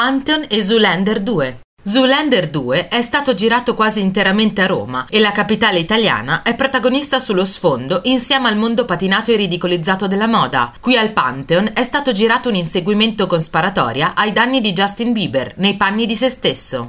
Pantheon e Zoolander 2. Zoolander 2 è stato girato quasi interamente a Roma e la capitale italiana è protagonista sullo sfondo insieme al mondo patinato e ridicolizzato della moda. Qui al Pantheon è stato girato un inseguimento con sparatoria ai danni di Justin Bieber nei panni di se stesso.